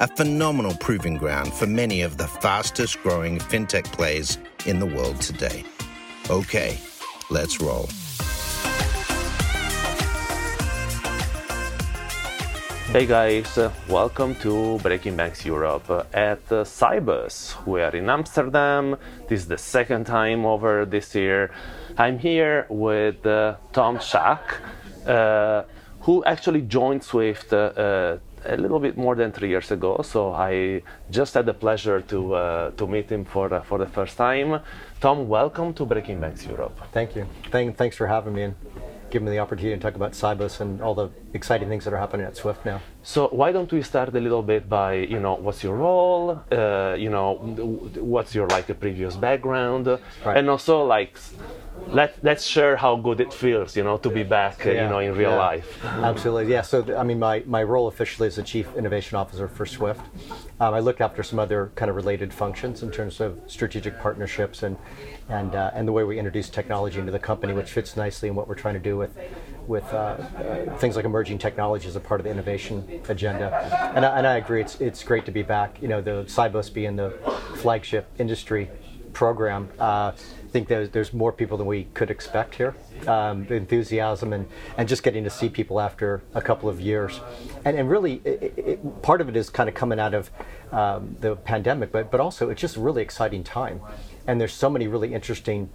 a phenomenal proving ground for many of the fastest growing fintech plays in the world today. Okay, let's roll. Hey guys, uh, welcome to Breaking Banks Europe uh, at uh, Sibos. We are in Amsterdam. This is the second time over this year. I'm here with uh, Tom Zschach, uh, who actually joined Swift uh, a little bit more than three years ago. So I just had the pleasure to uh, to meet him for uh, for the first time. Tom, welcome to Breaking Banks Europe. Thank you. Thank, thanks for having me and giving me the opportunity to talk about Sibos and all the exciting things that are happening at Swift now. So why don't we start a little bit by you know what's your role, uh, you know what's your like a previous background, Right. and also like let let's share how good it feels you know to be back uh, you know in real yeah. life. Absolutely. Yeah. So, I mean, my, my role officially is the Chief Innovation Officer for Swift. Um, I look after some other kind of related functions in terms of strategic partnerships and and uh, and the way we introduce technology into the company, which fits nicely in what we're trying to do with with uh, uh, things like emerging technology as a part of the innovation agenda. And I, and I agree. It's it's great to be back. You know, the Sibos being the flagship industry program. Uh, I think there's, there's more people than we could expect here. Um, the enthusiasm and, and just getting to see people after a couple of years. And, and really, it, it, part of it is kind of coming out of um, the pandemic, but, but also it's just a really exciting time. And there's so many really interesting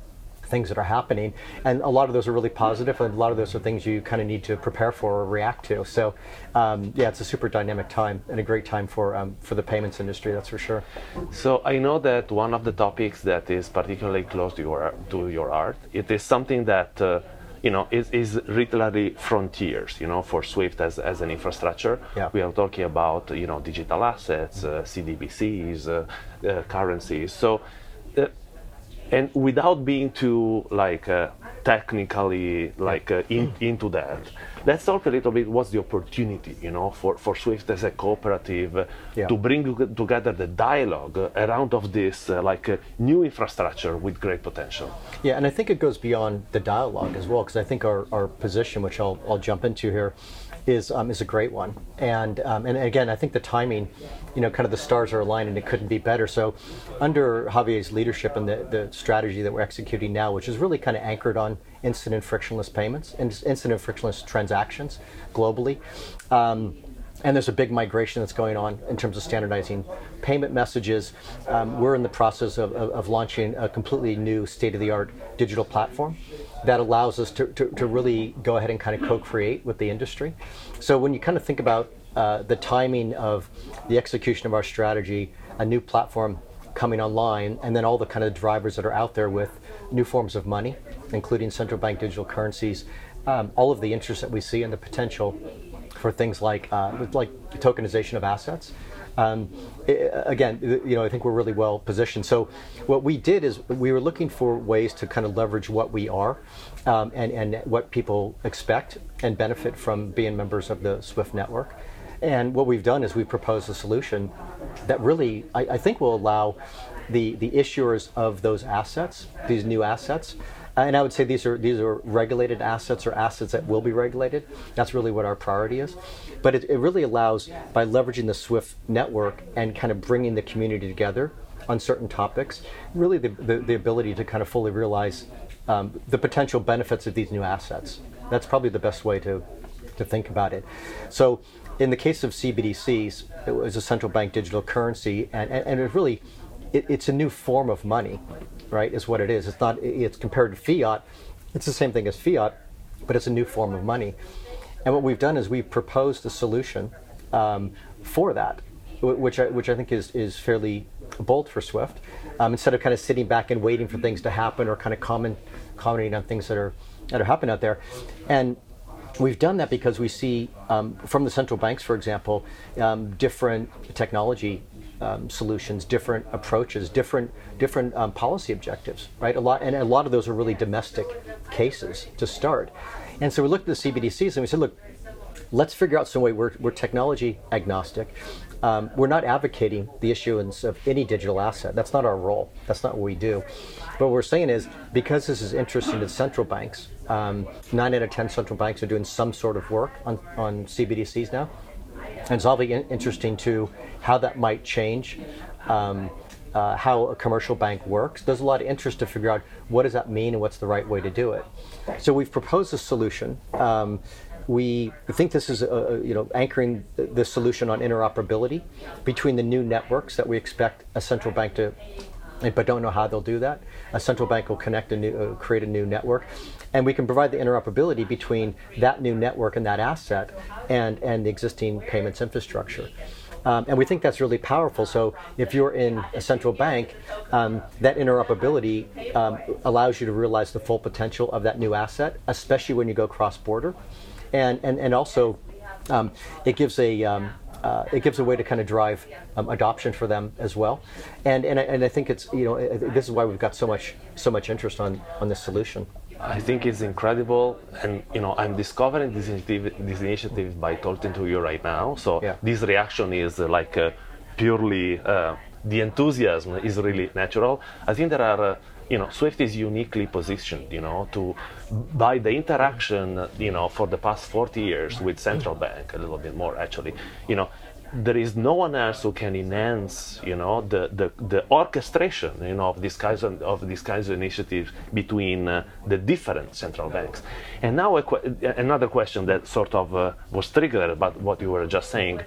things that are happening. And a lot of those are really positive, and a lot of those are things you kind of need to prepare for or react to. So, um, yeah, it's a super dynamic time and a great time for, um, for the payments industry, that's for sure. So I know that one of the topics that is particularly close to your to your art, it is something that uh, you know is, is literally frontiers. You know, for Swift as, as an infrastructure, Yeah. we are talking about you know digital assets, uh, CBDCs, uh, uh, currencies. So. And without being too like uh, technically like uh, in, into that let's talk a little bit what's the opportunity you know for, for swift as a cooperative uh, Yeah. to bring together the dialogue around of this uh, like uh, new infrastructure with great potential Yeah, and I think it goes beyond the dialogue as well, because I think our, our position, which I'll, I'll jump into here, is um, is a great one. And um, and again, I think the timing, you know, kind of the stars are aligned, and it couldn't be better. So, under Javier's leadership and the, the strategy that we're executing now, which is really kind of anchored on instant and frictionless payments and instant and frictionless transactions globally. Um, and there's a big migration that's going on in terms of standardizing payment messages. Um, we're in the process of, of, of launching a completely new state-of-the-art digital platform that allows us to, to, to really go ahead and kind of co-create with the industry. So when you kind of think about uh, the timing of the execution of our strategy, a new platform coming online, and then all the kind of drivers that are out there with new forms of money, including central bank digital currencies, um, all of the interest that we see and the potential for things like uh, like tokenization of assets. Um, again, you know, I think we're really well positioned. So, what we did is we were looking for ways to kind of leverage what we are, um, and and what people expect and benefit from being members of the SWIFT network. And what we've done is we proposed a solution that really, I, I think, will allow the the issuers of those assets, these new assets, and I would say these are these are regulated assets or assets that will be regulated. That's really what our priority is. But it, it really allows by leveraging the SWIFT network and kind of bringing the community together on certain topics, really the, the, the ability to kind of fully realize um, the potential benefits of these new assets. That's probably the best way to to think about it. So, in the case of CBDCs, it was a central bank digital currency, and, and, and it really, it, it's a new form of money, right? Is what it is. It's not. It's compared to fiat. It's the same thing as fiat, but it's a new form of money. And what we've done is we've proposed a solution um, for that, which I, which I think is is fairly bold for Swift. Um, instead of kind of sitting back and waiting for things to happen or kind of comment, commenting on things that are that are happening out there, and We've done that because we see um, from the central banks, for example, um, different technology um, solutions, different approaches, different different um, policy objectives, right? A lot, and a lot of those are really domestic cases to start. And so we looked at the CBDCs and we said, look, let's figure out some way. We're, we're technology agnostic. Um, we're not advocating the issuance of any digital asset. That's not our role. That's not what we do. But what we're saying is because this is interesting to central banks, um, nine out of ten central banks are doing some sort of work on, on CBDCs now. And it's obviously interesting to how that might change. Um, uh, how a commercial bank works. There's a lot of interest to figure out what does that mean and what's the right way to do it. So we've proposed a solution. Um, we think this is, you know, anchoring the solution on interoperability between the new networks that we expect a central bank to, but don't know how they'll do that. A central bank will connect a new, uh, create a new network, and we can provide the interoperability between that new network and that asset and and the existing payments infrastructure. Um, and we think that's really powerful. So if you're in a central bank, um, that interoperability um, allows you to realize the full potential of that new asset, especially when you go cross border. And, and, and also, um, it gives a um, uh, it gives a way to kind of drive um, adoption for them as well, and and I, and I think it's you know this is why we've got so much so much interest on on this solution. I think it's incredible, and you know I'm discovering this initiative, this initiative by talking to you right now. So Yeah. this reaction is uh, like uh, purely uh, the enthusiasm is really natural. I think there are. You know, Swift is uniquely positioned, you know, to by the interaction, you know, for the past 40 years with central bank, a little bit more actually, you know, there is no one else who can enhance, you know, the, the, the orchestration, you know, of these kinds of, of these kinds of initiatives between uh, the different central banks. And now another question that sort of uh, was triggered about what you were just saying.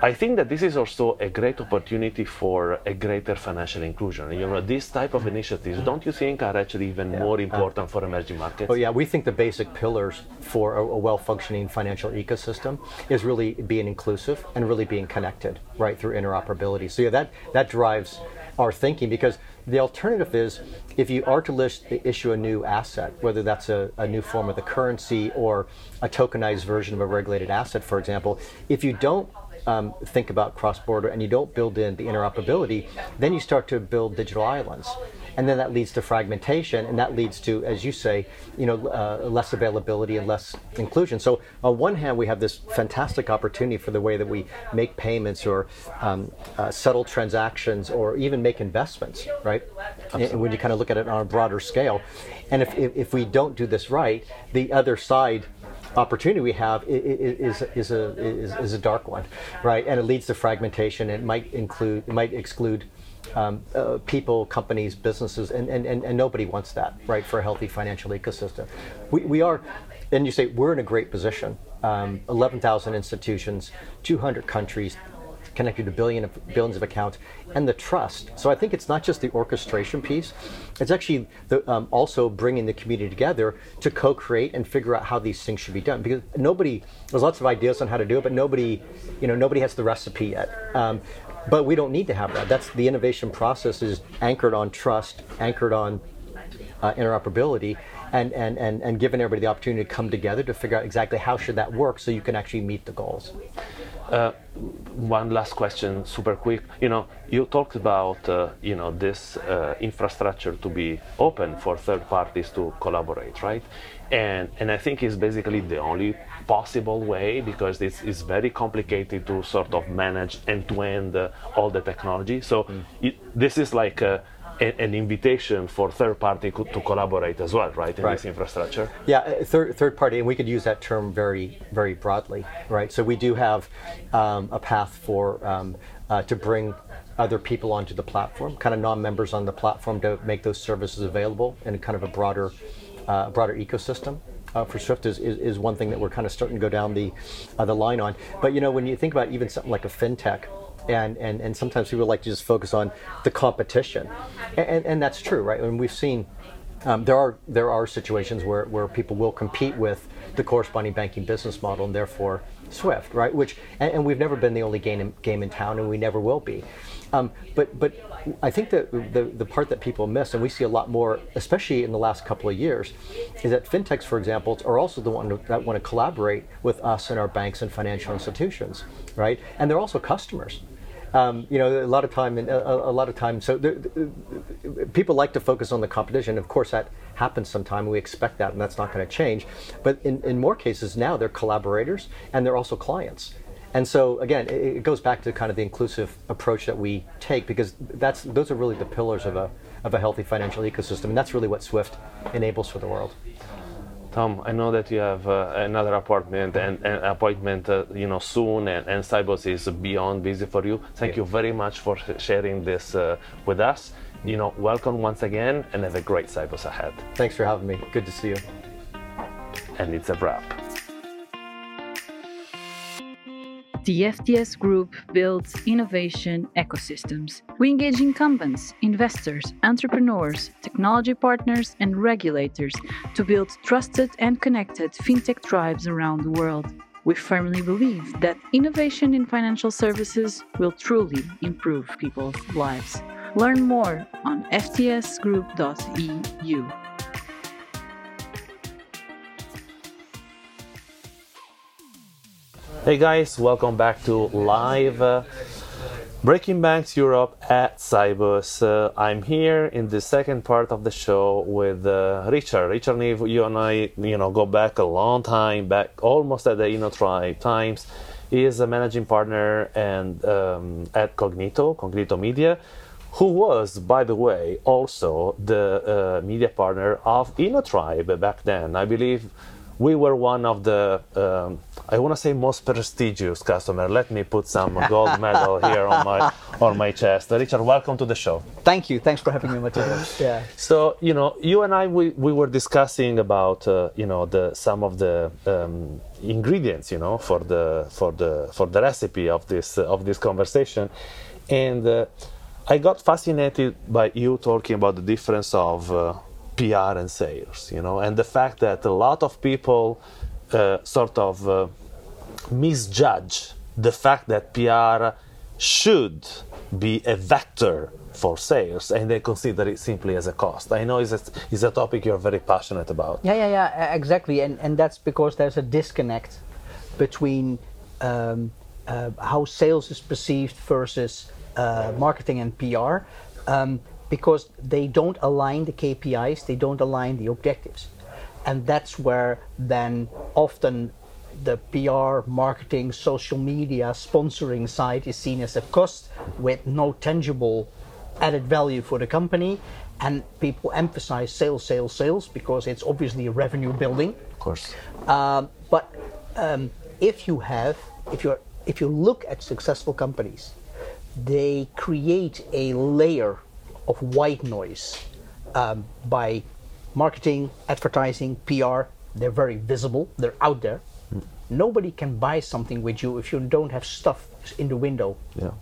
I think that this is also a great opportunity for a greater financial inclusion. You know, this type of initiatives, don't you think, are actually even more uh, important for emerging markets? Oh yeah, we think the basic pillars for a, a well-functioning financial ecosystem is really being inclusive and really being connected, right, through interoperability. So yeah, that that drives our thinking because the alternative is if you are to list, issue a new asset, whether that's a, a new form of the currency or a tokenized version of a regulated asset, for example, if you don't um, think about cross-border and you don't build in the interoperability, then you start to build digital islands, and then that leads to fragmentation, and that leads to, as you say, you know, uh, less availability and less inclusion. So on one hand, we have this fantastic opportunity for the way that we make payments or um, uh, settle transactions or even make investments, right? And when you kind of look at it on a broader scale, and if, if, if we don't do this right, the other side opportunity we have is, is, a, is, is a dark one, right? And it leads to fragmentation. It might include, it might exclude um, uh, people, companies, businesses, and, and, and, and nobody wants that, right, for a healthy financial ecosystem. We, we are, and you say we're in a great position. Um, 11,000 institutions, 200 countries, connected to billion of, billions of accounts, and the trust. So I think it's not just the orchestration piece; it's actually the, um, also bringing the community together to co-create and figure out how these things should be done. Because nobody, there's lots of ideas on how to do it, but nobody, you know, nobody has the recipe yet. Um, but we don't need to have that. That's the innovation process is anchored on trust, anchored on uh, interoperability and, and, and, and giving everybody the opportunity to come together to figure out exactly how should that work so you can actually meet the goals. Uh, one last question, super quick. You know, you talked about uh, you know this uh, infrastructure to be open for third parties to collaborate, right? And and I think it's basically the only possible way because it's, it's very complicated to sort of manage end to end all the technology. So it, this is like. A- an invitation for third party co- to collaborate as well, right, in Right. this infrastructure. Yeah, uh, third, third party, and we could use that term very, very broadly, right? So we do have um, a path for um, uh, to bring other people onto the platform, kind of non-members on the platform, to make those services available in kind of a broader, uh, broader ecosystem. Uh, for Swift is, is, is one thing that we're kind of starting to go down the uh, the line on. But you know, when you think about even something like a fintech, and, and, and sometimes people like to just focus on the competition, and, and, that's true, right? And we've seen um, there are there are situations where, where people will compete with the correspondent banking business model and therefore Swift, right? Which and, and we've never been the only game in, game in town, and we never will be. Um, but but I think that the, the part that people miss, and we see a lot more, especially in the last couple of years, is that fintechs, for example, are also the one that want to collaborate with us and our banks and financial institutions, right? And they're also customers. Um, you know, a lot of time, and a, a lot of time. So people like to focus on the competition. Of course, that happens sometime. We expect that, and that's not going to change. But in, in more cases now, they're collaborators and they're also clients. And so again, it, it goes back to kind of the inclusive approach that we take because that's those are really the pillars of a of a healthy financial ecosystem, and that's really what Swift enables for the world. Tom, I know that you have uh, another appointment and, and appointment, uh, you know, soon, and, and Sibos is beyond busy for you. Thank yeah. you very much for sharing this uh, with us. You know, welcome once again, and have a great Sibos ahead. Thanks for having me. Good to see you. And it's a wrap. The FTS Group builds innovation ecosystems. We engage incumbents, investors, entrepreneurs, technology partners, and regulators to build trusted and connected fintech tribes around the world. We firmly believe that innovation in financial services will truly improve people's lives. Learn more on ftsgroup.eu. Hey guys, welcome back to live uh, Breaking Banks Europe at Sibos. Uh, I'm here in the second part of the show with uh, Richard. Richard Neve, you and I, you know, go back a long time, back almost at the InnoTribe times. He is a managing partner and um, at Cognito, Cognito Media, who was, by the way, also the uh, media partner of InnoTribe back then. I believe we were one of the um, I want to say most prestigious customer. Let me put some gold medal here on my on my chest. Richard, welcome to the show. Thank you. Thanks for having me, Matteo. yeah. So you know, you and I we, we were discussing about uh, you know the some of the um, ingredients you know for the for the for the recipe of this uh, of this conversation, and uh, I got fascinated by you talking about the difference of uh, PR and sales, you know, and the fact that a lot of people uh, sort of uh, misjudge the fact that PR should be a vector for sales and they consider it simply as a cost. I know it's a, it's a topic you're very passionate about. Yeah, yeah, yeah, exactly. And, and that's because there's a disconnect between um, uh, how sales is perceived versus uh, marketing and PR. Um, because they don't align the KPIs, they don't align the objectives. And that's where then often the PR, marketing, social media, sponsoring side is seen as a cost with no tangible added value for the company. And people emphasize sales, sales, sales because it's obviously revenue building. Of course. Um, but um, if you have, if you if you look at successful companies, they create a layer of white noise um, by marketing, advertising, PR. They're very visible, they're out there. Mm. Nobody can buy something with you if you don't have stuff in the window, yeah.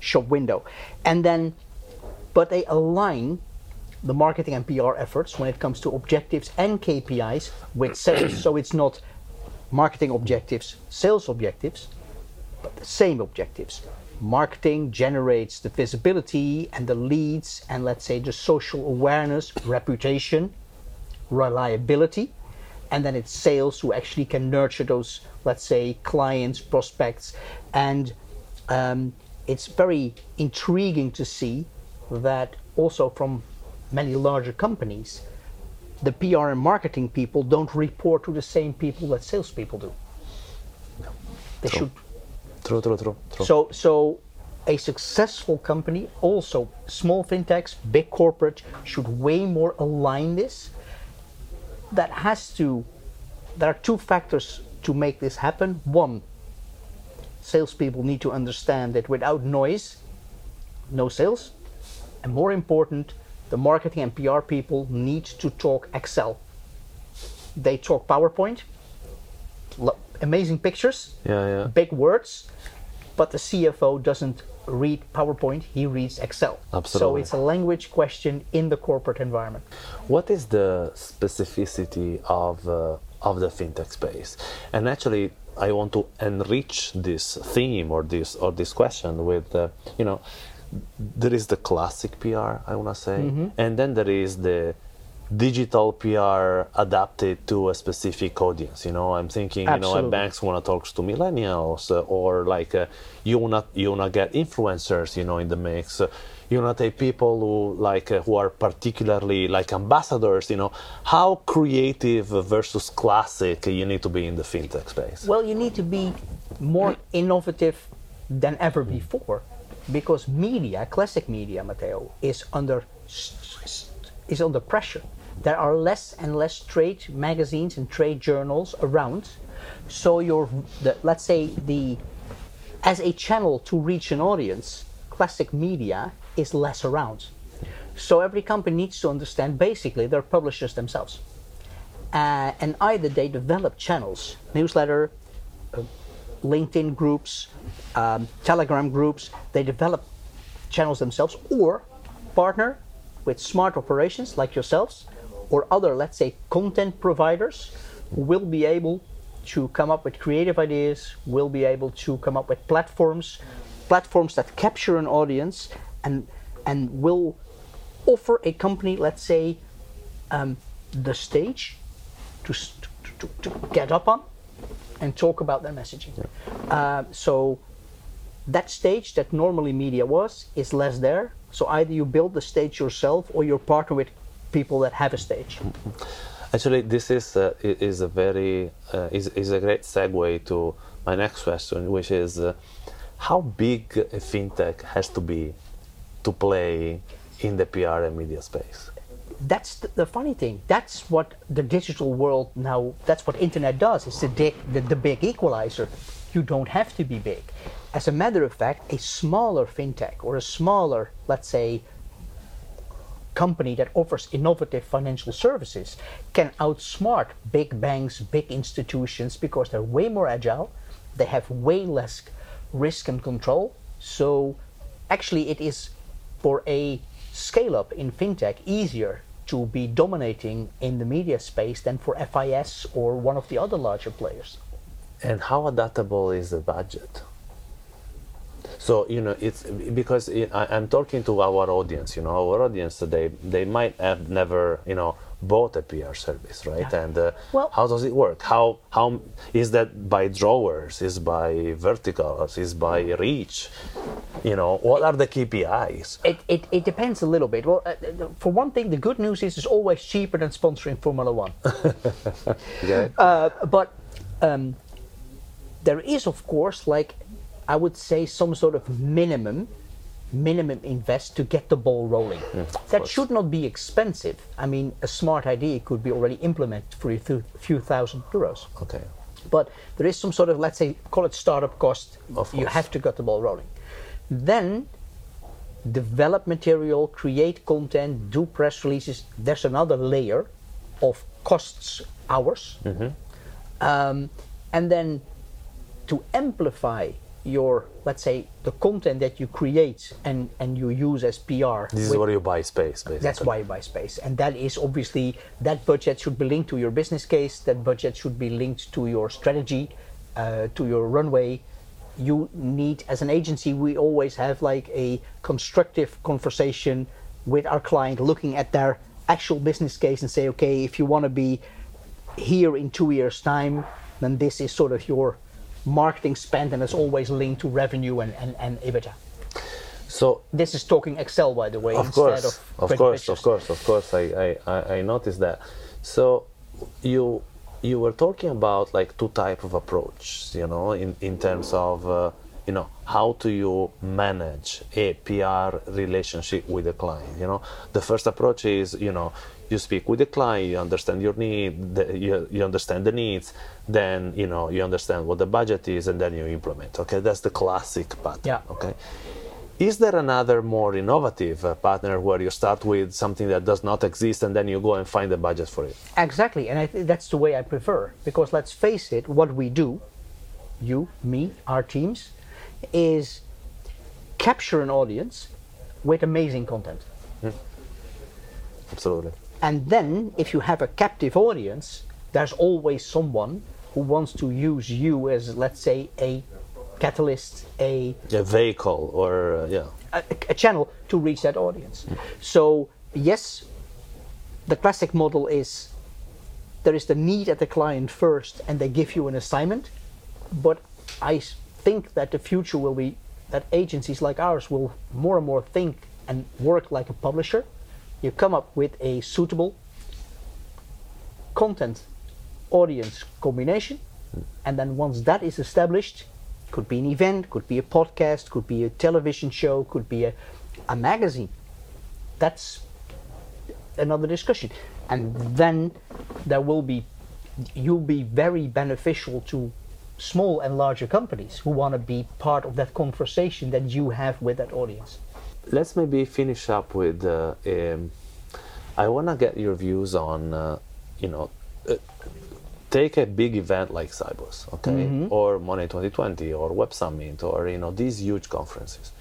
shop window. And then, but they align the marketing and PR efforts when it comes to objectives and KPIs with sales. so it's not marketing objectives, sales objectives, but the same objectives marketing generates the visibility and the leads and let's say the social awareness, reputation, reliability, and then it's sales who actually can nurture those, let's say, clients, prospects, and um, it's very intriguing to see that also from many larger companies, the PR and marketing people don't report to the same people that salespeople do. They should True, true, true, true. So, so a successful company, also small fintechs, big corporate, should way more align this. That has to. There are two factors to make this happen. One, salespeople need to understand that without noise, no sales. And more important, the marketing and PR people need to talk Excel. They talk PowerPoint, amazing pictures, yeah, yeah. big words, but the CFO doesn't read PowerPoint, he reads Excel. Absolutely. So it's a language question in the corporate environment. What is the specificity of uh, of the fintech space? And actually, I want to enrich this theme or this or this question with, uh, you know, there is the classic PR, I want to say, Mm-hmm. and then there is the digital PR adapted to a specific audience. You know, I'm thinking, you know, banks want to talk to millennials, uh, or like uh, you wanna you wanna get influencers, you know, in the mix. Uh, you wanna take people who like uh, who are particularly like ambassadors. You know, how creative versus classic you need to be in the fintech space. Well, you need to be more innovative than ever before, because media, classic media, Matteo, is under is under pressure. There are less and less trade magazines and trade journals around, so your the, let's say the as a channel to reach an audience, classic media is less around. So every company needs to understand basically they're publishers themselves. Uh, and either they develop channels, newsletter, uh, LinkedIn groups, um, Telegram groups, they develop channels themselves, or partner with smart operations like yourselves, or other, let's say, content providers will be able to come up with creative ideas, will be able to come up with platforms, platforms that capture an audience and and will offer a company, let's say, um, the stage to, to, to, get up on and talk about their messaging. Uh, so that stage that normally media was is less there. So either you build the stage yourself or you partner with people that have a stage. Actually, this is uh, is a very uh, is is a great segue to my next question, which is uh, how big a fintech has to be to play in the PR and media space. That's the, the funny thing. That's what the digital world now. That's what internet does. It's the, di- the the big equalizer. You don't have to be big. As a matter of fact, a smaller fintech or a smaller, let's say, company that offers innovative financial services can outsmart big banks, big institutions because they're way more agile, they have way less risk and control. So actually it is for a scale up in fintech easier to be dominating in the media space than for FIS or one of the other larger players. And how adaptable is the budget? So you know, it's because it, I, I'm talking to our audience. You know, our audience they they might have never you know bought a PR service, right? And uh, Well- how does it work? How how is that by drawers? Is by verticals? Is by reach? You know, what are the KPIs? It, it, it depends a little bit. Well, uh, uh, for one thing, the good news is it's always cheaper than sponsoring Formula One. Okay. Uh, but um, there is, of course, like I would say, some sort of minimum minimum invest to get the ball rolling. that course. should not be expensive. I mean, a smart idea could be already implemented for a few, few thousand euros. okay. But there is some sort of, let's say, call it startup cost. Of you course. have to get the ball rolling. Then develop material, create content, do press releases. There's another layer of costs hours. Mm-hmm. Um, and then to amplify your, let's say, the content that you create and, and you use as PR. This is with- where you buy space, basically. that's why you buy space. And that is obviously, that budget should be linked to your business case, that budget should be linked to your strategy, uh, to your runway. You need, as an agency, we always have like a constructive conversation with our client, looking at their actual business case and say, okay, if you want to be here in two years' time, then this is sort of your marketing spend, and it's always linked to revenue and, and, and EBITDA. So This is talking Excel, by the way, of instead course, of of course, pictures. of course, of course. I, I, I, I noticed that. So you you were talking about like two type of approach, you know, in, in terms of uh, you know how do you manage a PR relationship with a client. You know, the first approach is you know you speak with the client, you understand your need, the, you, you understand the needs, then you know you understand what the budget is, and then you implement. Okay, that's the classic pattern. Yeah. Okay. Is there another more innovative uh, partner where you start with something that does not exist and then you go and find the budget for it? Exactly, and I think that's the way I prefer. Because let's face it, what we do, you, me, our teams, is capture an audience with amazing content. Absolutely. And then, if you have a captive audience, there's always someone who wants to use you as, let's say, a catalyst, a A vehicle or uh, yeah. a, a channel to reach that audience. So yes, the classic model is there is the need at the client first, and they give you an assignment. But I think that the future will be that agencies like ours will more and more think and work like a publisher. You come up with a suitable content audience combination, and then once that is established, could be an event, could be a podcast, could be a television show, could be a, a magazine. That's another discussion. And then there will be, you'll be very beneficial to small and larger companies who want to be part of that conversation that you have with that audience. Let's maybe finish up with. Uh, um, I want to get your views on, uh, you know, uh, take a big event like Sibos, okay, or Money 2020, or Web Summit, or you know these huge conferences.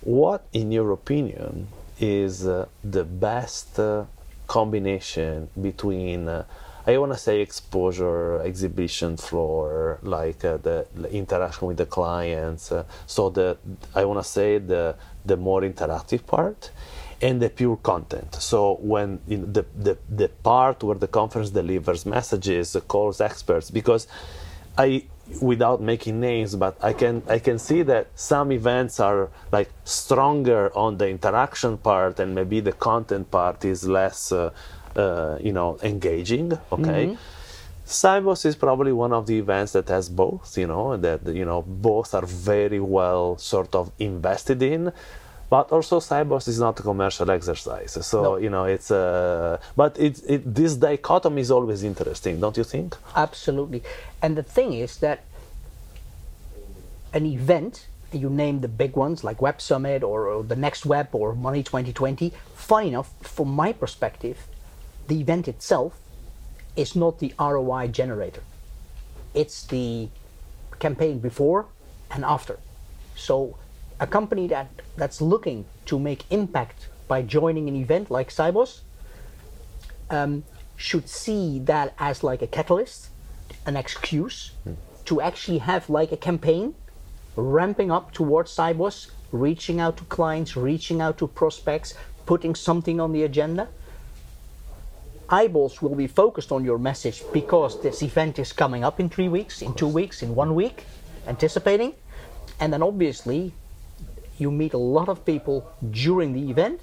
What, in your opinion, is uh, the best uh, combination between? Uh, I want to say exposure, exhibition floor, like uh, the, the interaction with the clients. Uh, so the I want to say the the more interactive part, and the pure content. So when you know, the, the the part where the conference delivers messages, calls experts, because I without making names, but I can I can see that some events are like stronger on the interaction part, and maybe the content part is less, uh, uh, you know, engaging. Okay. Sibos is probably one of the events that has both, you know, that you know both are very well sort of invested in, but also Sibos is not a commercial exercise. So No. you know it's, uh, but it, it this dichotomy is always interesting, don't you think? Absolutely. And the thing is that an event, you name the big ones like Web Summit or, or the Next Web or Money 2020, fun enough, from my perspective, the event itself is not the ROI generator. It's the campaign before and after. So a company that, that's looking to make impact by joining an event like Sibos um, should see that as like a catalyst, an excuse to actually have like a campaign ramping up towards Sibos, reaching out to clients, reaching out to prospects, putting something on the agenda. Eyeballs will be focused on your message because this event is coming up in three weeks, in two weeks, in one week, anticipating. And then obviously, you meet a lot of people during the event.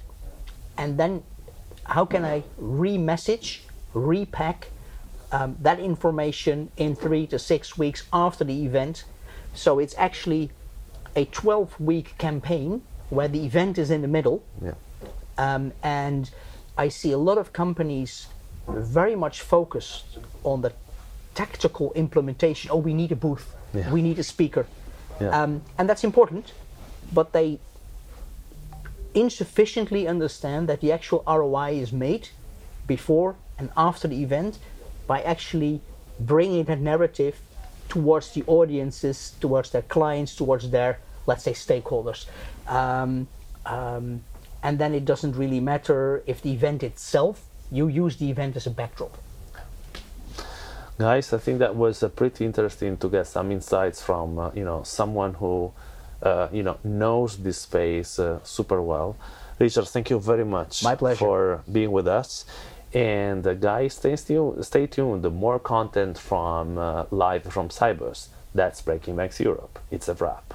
And then, how can I re message, repack um, that information in three to six weeks after the event? So it's actually a 12 week campaign where the event is in the middle. Yeah. Um, and I see a lot of companies very much focused on the tactical implementation. Oh, we need a booth, Yeah. we need a speaker. Yeah. Um, and that's important, but they insufficiently understand that the actual ROI is made before and after the event by actually bringing that narrative towards the audiences, towards their clients, towards their, let's say, stakeholders. Um, um, and then it doesn't really matter if the event itself, you use the event as a backdrop. Guys, I think that was uh, pretty interesting to get some insights from uh, you know someone who uh, you know knows this space uh, super well. Richard, thank you very much My pleasure. for being with us. And uh, guys, stay tuned. Stay tuned. More content from uh, live from Sibos. That's Breaking Banks Europe. It's a wrap.